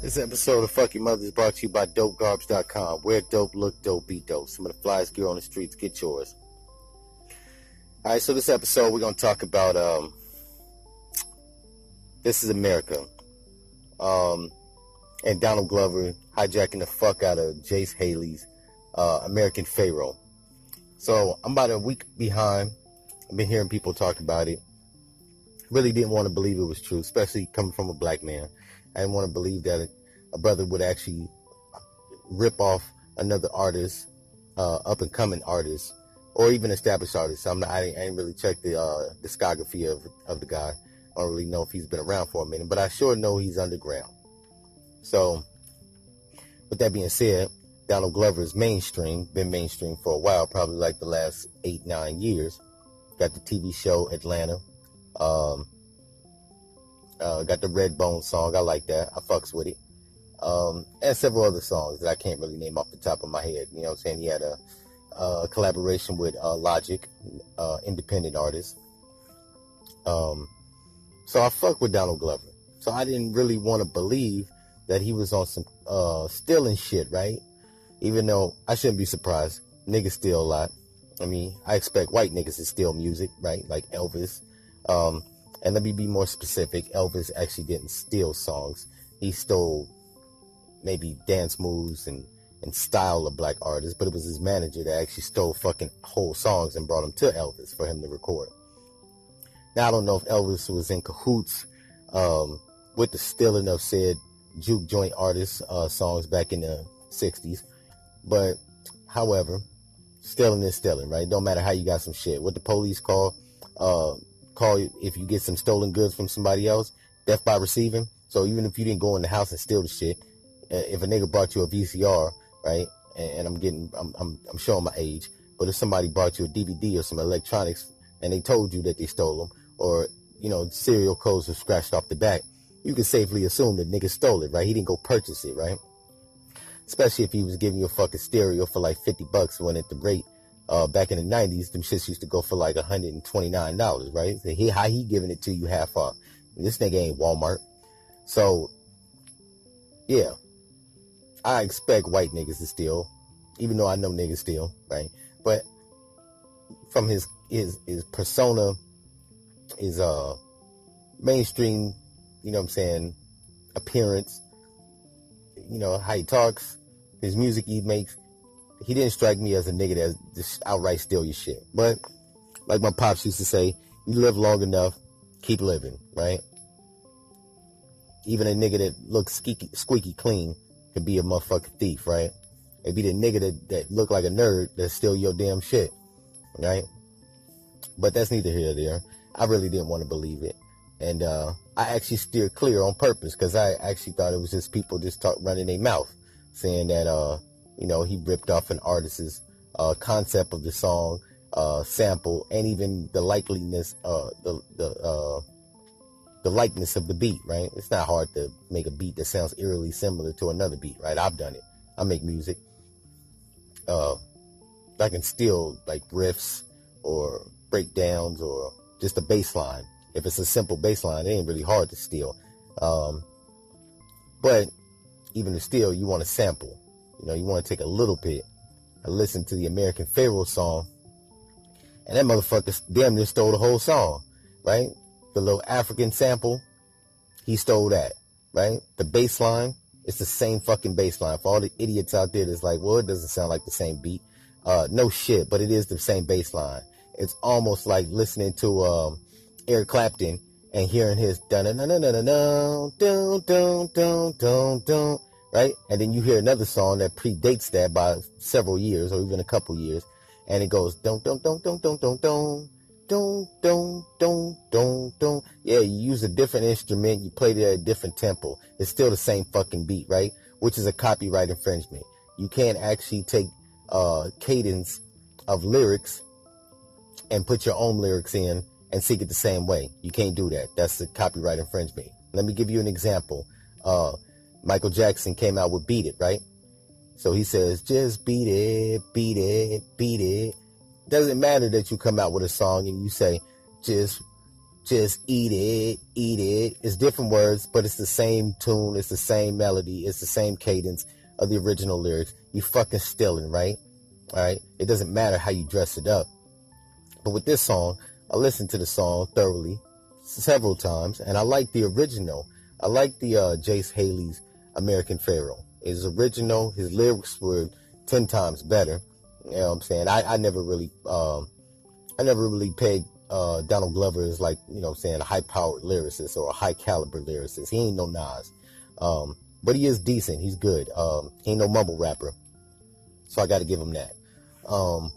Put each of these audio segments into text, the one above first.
This episode of Fuck Your Mother is brought to you by DopeGarbs.com. Wear dope, look dope, be dope. Some of the flyest gear on the streets, get yours. All right, so this episode we're gonna talk about um, this is America, um, and Donald Glover hijacking the fuck out of Jase Harley's uh, American Pharoah. So I'm about a week behind. I've been hearing people talk about it. Really didn't want to believe it was true, especially coming from a black man. I didn't want to believe that a brother would actually rip off another artist, uh, up and coming artist, or even established artist. I'm not, I, didn't, I didn't really check the uh, discography of, of the guy. I don't really know if he's been around for a minute, but I sure know he's underground. So, with that being said, Donald Glover is mainstream, been mainstream for a while, probably like the last eight, nine years. Got the TV show Atlanta. Um, uh, got the Redbone song. I like that. I fucks with it. Um, and several other songs that I can't really name off the top of my head. You know what I'm saying? He had a, a collaboration with uh, Logic, uh, independent artist. Um, so I fuck with Donald Glover. So I didn't really want to believe that he was on some uh, stealing shit, right? Even though I shouldn't be surprised. Niggas steal a lot. I mean, I expect white niggas to steal music, right? Like Elvis. Um, and let me be more specific. Elvis actually didn't steal songs. He stole maybe dance moves and, and style of black artists, but it was his manager that actually stole fucking whole songs and brought them to Elvis for him to record. Now, I don't know if Elvis was in cahoots um, with the stealing of said juke joint artist uh, songs back in the 60s, but however, stealing is stealing, right? Don't matter how you got some shit. What the police call, uh, call if you get some stolen goods from somebody else, theft by receiving. So even if you didn't go in the house and steal the shit, uh, if a nigga brought you a VCR, right? And, I'm getting, I'm, I'm, I'm showing my age, but if somebody brought you a DVD or some electronics and they told you that they stole them, or you know, serial codes were scratched off the back, you can safely assume that nigga stole it, right? He didn't go purchase it, right? Especially if he was giving you a fucking stereo for like 50 bucks when at the rate uh, back in the 90s, them shits used to go for like $129, right? So he, how he giving it to you half off? This nigga ain't Walmart. So, yeah, I expect white niggas to steal, even though I know niggas steal, right? But from his his his persona, his uh mainstream, you know what I'm saying, appearance, you know, how he talks, his music he makes, he didn't strike me as a nigga that just outright steal your shit. But like my pops used to say, you live long enough, keep living, right? Even a nigga that looks squeaky, squeaky clean could be a motherfucking thief, right? It'd be the nigga that, that look like a nerd that steal your damn shit, right? But that's neither here nor there. I really didn't want to believe it. And uh, I actually steered clear on purpose because I actually thought it was just people just talk running their mouth saying that uh, you know, he ripped off an artist's uh, concept of the song, uh, sample, and even the likeliness, uh, the the uh, the likeness of the beat. Right? It's not hard to make a beat that sounds eerily similar to another beat. Right? I've done it. I make music. Uh, I can steal like riffs or breakdowns or just a bass line. If it's a simple bass line, it ain't really hard to steal. Um, but even to steal, you want to sample. You know, you want to take a little bit and listen to the American Pharoah song. And that motherfucker damn near stole the whole song, right? The little African sample, he stole that, right? The bass line, it's the same fucking bass line. For all the idiots out there that's like, well, it doesn't sound like the same beat. Uh, no shit, but it is the same bass line. It's almost like listening to um, Eric Clapton and hearing his dun dun dun dun dun dun dun dun dun dun right? And then you hear another song that predates that by several years or even a couple years, and it goes don't don't don't don't don't don't don't don't don't don't don't don't. Yeah, you use a different instrument, you play it at a different tempo. It's still the same fucking beat, right? Which is a copyright infringement. You can't actually take uh cadence of lyrics and put your own lyrics in and sing it the same way. You can't do that. That's a copyright infringement. Let me give you an example. Uh, Michael Jackson came out with Beat It, right? So he says, just beat it, beat it, beat it. Doesn't matter that you come out with a song and you say, just, just eat it, eat it. It's different words, but it's the same tune, it's the same melody, it's the same cadence of the original lyrics. You fucking stealing, right? All right. It doesn't matter how you dress it up. But with this song, I listened to the song thoroughly several times, and I like the original. I like the uh, Jase Harley's American Pharoah. His original, his lyrics were ten times better. You know what I'm saying? I, I never really, um, I never really pegged uh, Donald Glover as like, you know, what I'm saying a high-powered lyricist or a high-caliber lyricist. He ain't no Nas, um, but he is decent. He's good. Um, he ain't no mumble rapper, so I got to give him that. Um,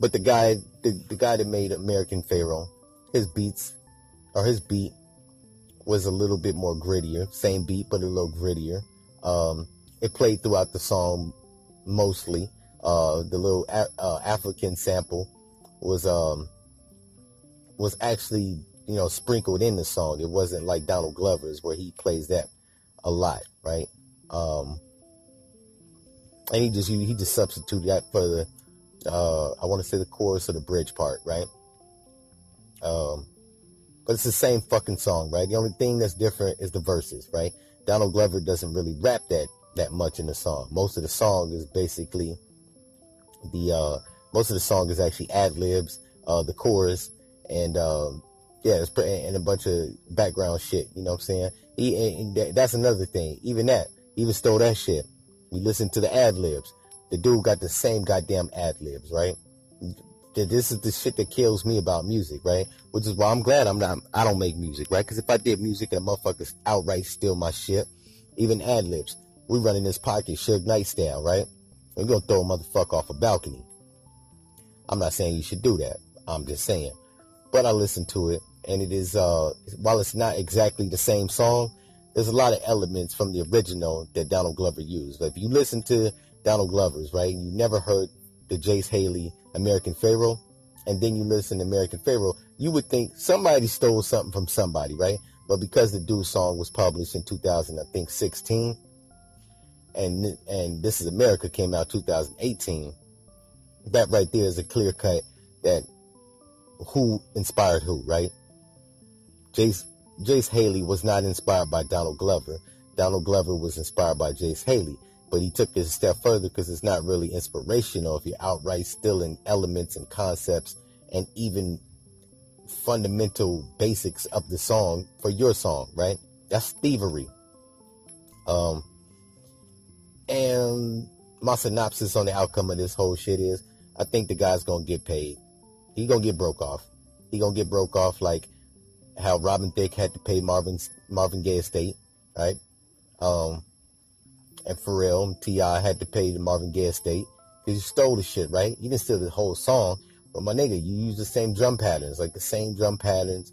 but the guy, the, the guy that made American Pharoah, his beats or his beat was a little bit more grittier. Same beat, but a little grittier. Um, it played throughout the song mostly. Uh, the little a- uh, African sample was um, was actually you know sprinkled in the song. It wasn't like Donald Glover's where he plays that a lot, right? Um, and he just he just substituted that for the uh, I want to say the chorus or the bridge part, right? Um, but it's the same fucking song, right? The only thing that's different is the verses, right? Donald Glover doesn't really rap that that much in the song. Most of the song is basically the uh, most of the song is actually ad libs, uh, the chorus, and um, yeah, it's pretty and a bunch of background shit. You know what I'm saying? He, that's another thing. Even that, even stole that shit. We listen to the ad libs. The dude got the same goddamn ad libs, right? This is the shit that kills me about music, right? Which is why I'm glad I'm not, I don't make music, right? Because if I did music and motherfuckers outright steal my shit, even ad libs, we running this pocket Suge Knight style, right? We're gonna throw a motherfucker off a balcony. I'm not saying you should do that. I'm just saying. But I listened to it, and it is, uh, while it's not exactly the same song, there's a lot of elements from the original that Donald Glover used. Like if you listen to Donald Glover's, right, you never heard the Jase Harley American Pharoah, and then you listen to American Pharoah, you would think somebody stole something from somebody, right? But because the dude song was published in 2000, I think 16, and and This Is America came out 2018, that right there is a clear cut that who inspired who, right? Jase Jase Harley was not inspired by Donald Glover. Donald Glover was inspired by Jase Harley but he took it a step further because it's not really inspirational if you're outright stealing elements and concepts and even fundamental basics of the song for your song, right? That's thievery. Um, and my synopsis on the outcome of this whole shit is I think the guy's gonna get paid. He gonna get broke off. He gonna get broke off like how Robin Thicke had to pay Marvin's Marvin Gaye estate, right? Um, and Pharrell and T.I. had to pay the Marvin Gaye estate because you stole the shit, right? You didn't steal the whole song, but my nigga, you use the same drum patterns, like the same drum patterns,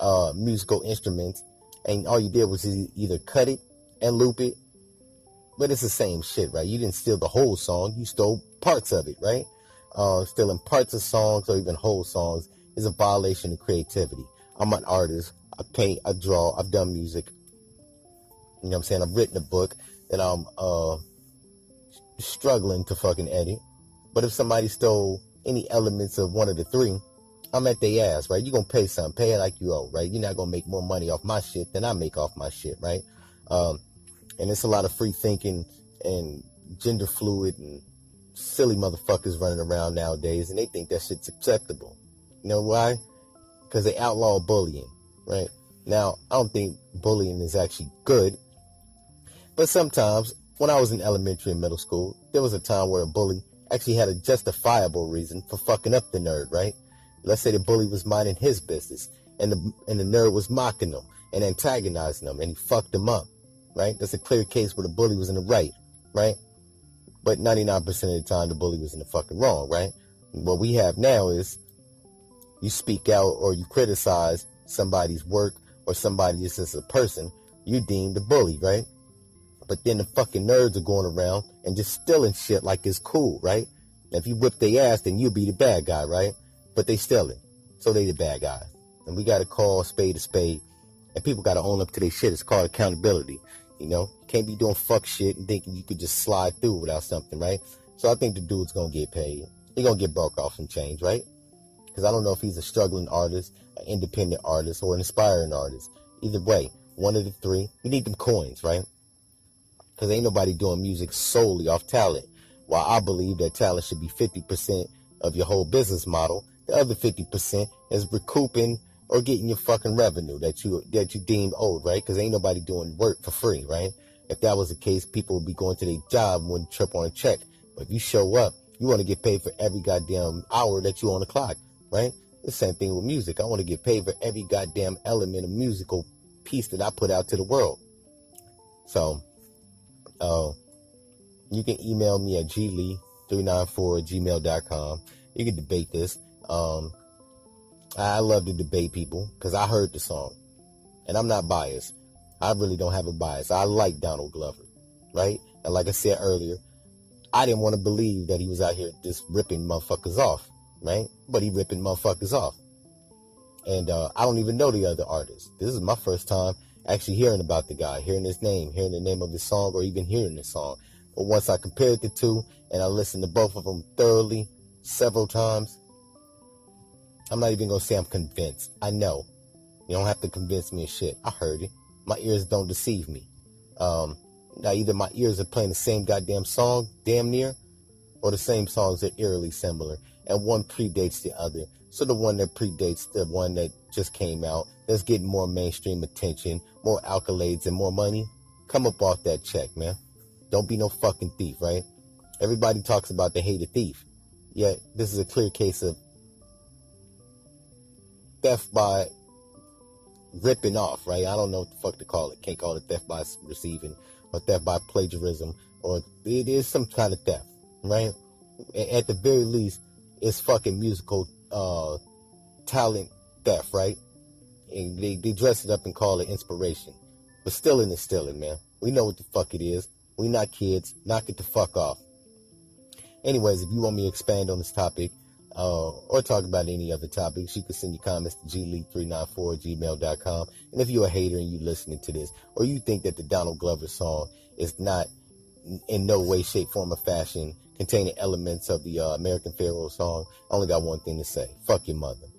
uh, musical instruments, and all you did was either cut it and loop it, but it's the same shit, right? You didn't steal the whole song, you stole parts of it, right? Uh, stealing parts of songs or even whole songs is a violation of creativity. I'm an artist. I paint, I draw, I've done music. You know what I'm saying? I've written a book that I'm uh, struggling to fucking edit. But if somebody stole any elements of one of the three, I'm at their ass, right? You're gonna pay something, pay it like you owe, right? You're not gonna make more money off my shit than I make off my shit, right? Um, and it's a lot of free thinking and gender fluid and silly motherfuckers running around nowadays, and they think that shit's acceptable. You know why? Because they outlaw bullying, right? Now, I don't think bullying is actually good. But sometimes, when I was in elementary and middle school, there was a time where a bully actually had a justifiable reason for fucking up the nerd, right? Let's say the bully was minding his business and the and the nerd was mocking him and antagonizing him and he fucked him up, right? That's a clear case where the bully was in the right, right? But 99% of the time the bully was in the fucking wrong, right? What we have now is you speak out or you criticize somebody's work or somebody just as a person, you deem the bully, right? But then the fucking nerds are going around and just stealing shit like it's cool, right? if you whip their ass, then you'll be the bad guy, right? But they stealing. So they the bad guy. And we gotta call spade a spade. And people gotta own up to their shit. It's called accountability. You know? You can't be doing fuck shit and thinking you could just slide through without something, right? So I think the dude's gonna get paid. He gonna get broke off some change, right? Because I don't know if he's a struggling artist. an independent artist or an inspiring artist. Either way, one of the three. We need them coins, right? Because ain't nobody doing music solely off talent. While I believe that talent should be 50% of your whole business model, the other 50% is recouping or getting your fucking revenue that you that you deem owed, right? Because ain't nobody doing work for free, right? If that was the case, people would be going to their job and wouldn't trip on a check. But if you show up, you want to get paid for every goddamn hour that you on the clock, right? The same thing with music. I want to get paid for every goddamn element of musical piece that I put out to the world. So, uh, you can email me at glee394 gmail.com. You can debate this. Um, I love to debate people because I heard the song and I'm not biased. I really don't have a bias. I like Donald Glover, right? And like I said earlier, I didn't want to believe that he was out here just ripping motherfuckers off, right? But he ripping motherfuckers off. And uh, I don't even know the other artists. This is my first time actually hearing about the guy, hearing his name, hearing the name of his song, or even hearing the song. But once I compared the two and I listened to both of them thoroughly several times, I'm not even gonna say I'm convinced. I know. You don't have to convince me of shit. I heard it. My ears don't deceive me. Um, now either my ears are playing the same goddamn song, damn near, or the same songs are eerily similar, and one predates the other. So the one that predates the one that just came out, that's getting more mainstream attention, more accolades, and more money, come up off that check, man. Don't be no fucking thief, right? Everybody talks about the hated thief. Yet this is a clear case of theft by ripping off, right? I don't know what the fuck to call it. Can't call it theft by receiving or theft by plagiarism or it is some kind of theft, right? At the very least, it's fucking musical uh, talent theft, right? And they, they dress it up and call it inspiration. But stealing is stealing, man. We know what the fuck it is. We not kids. Knock it the fuck off. Anyways, if you want me to expand on this topic, uh, or talk about any other topics, you can send your comments to glee394 gmail.com. And if you're a hater and you listening to this, or you think that the Donald Glover song is not in no way, shape, form, or fashion containing elements of the uh, American Pharoah song, I only got one thing to say. Fuck your mother.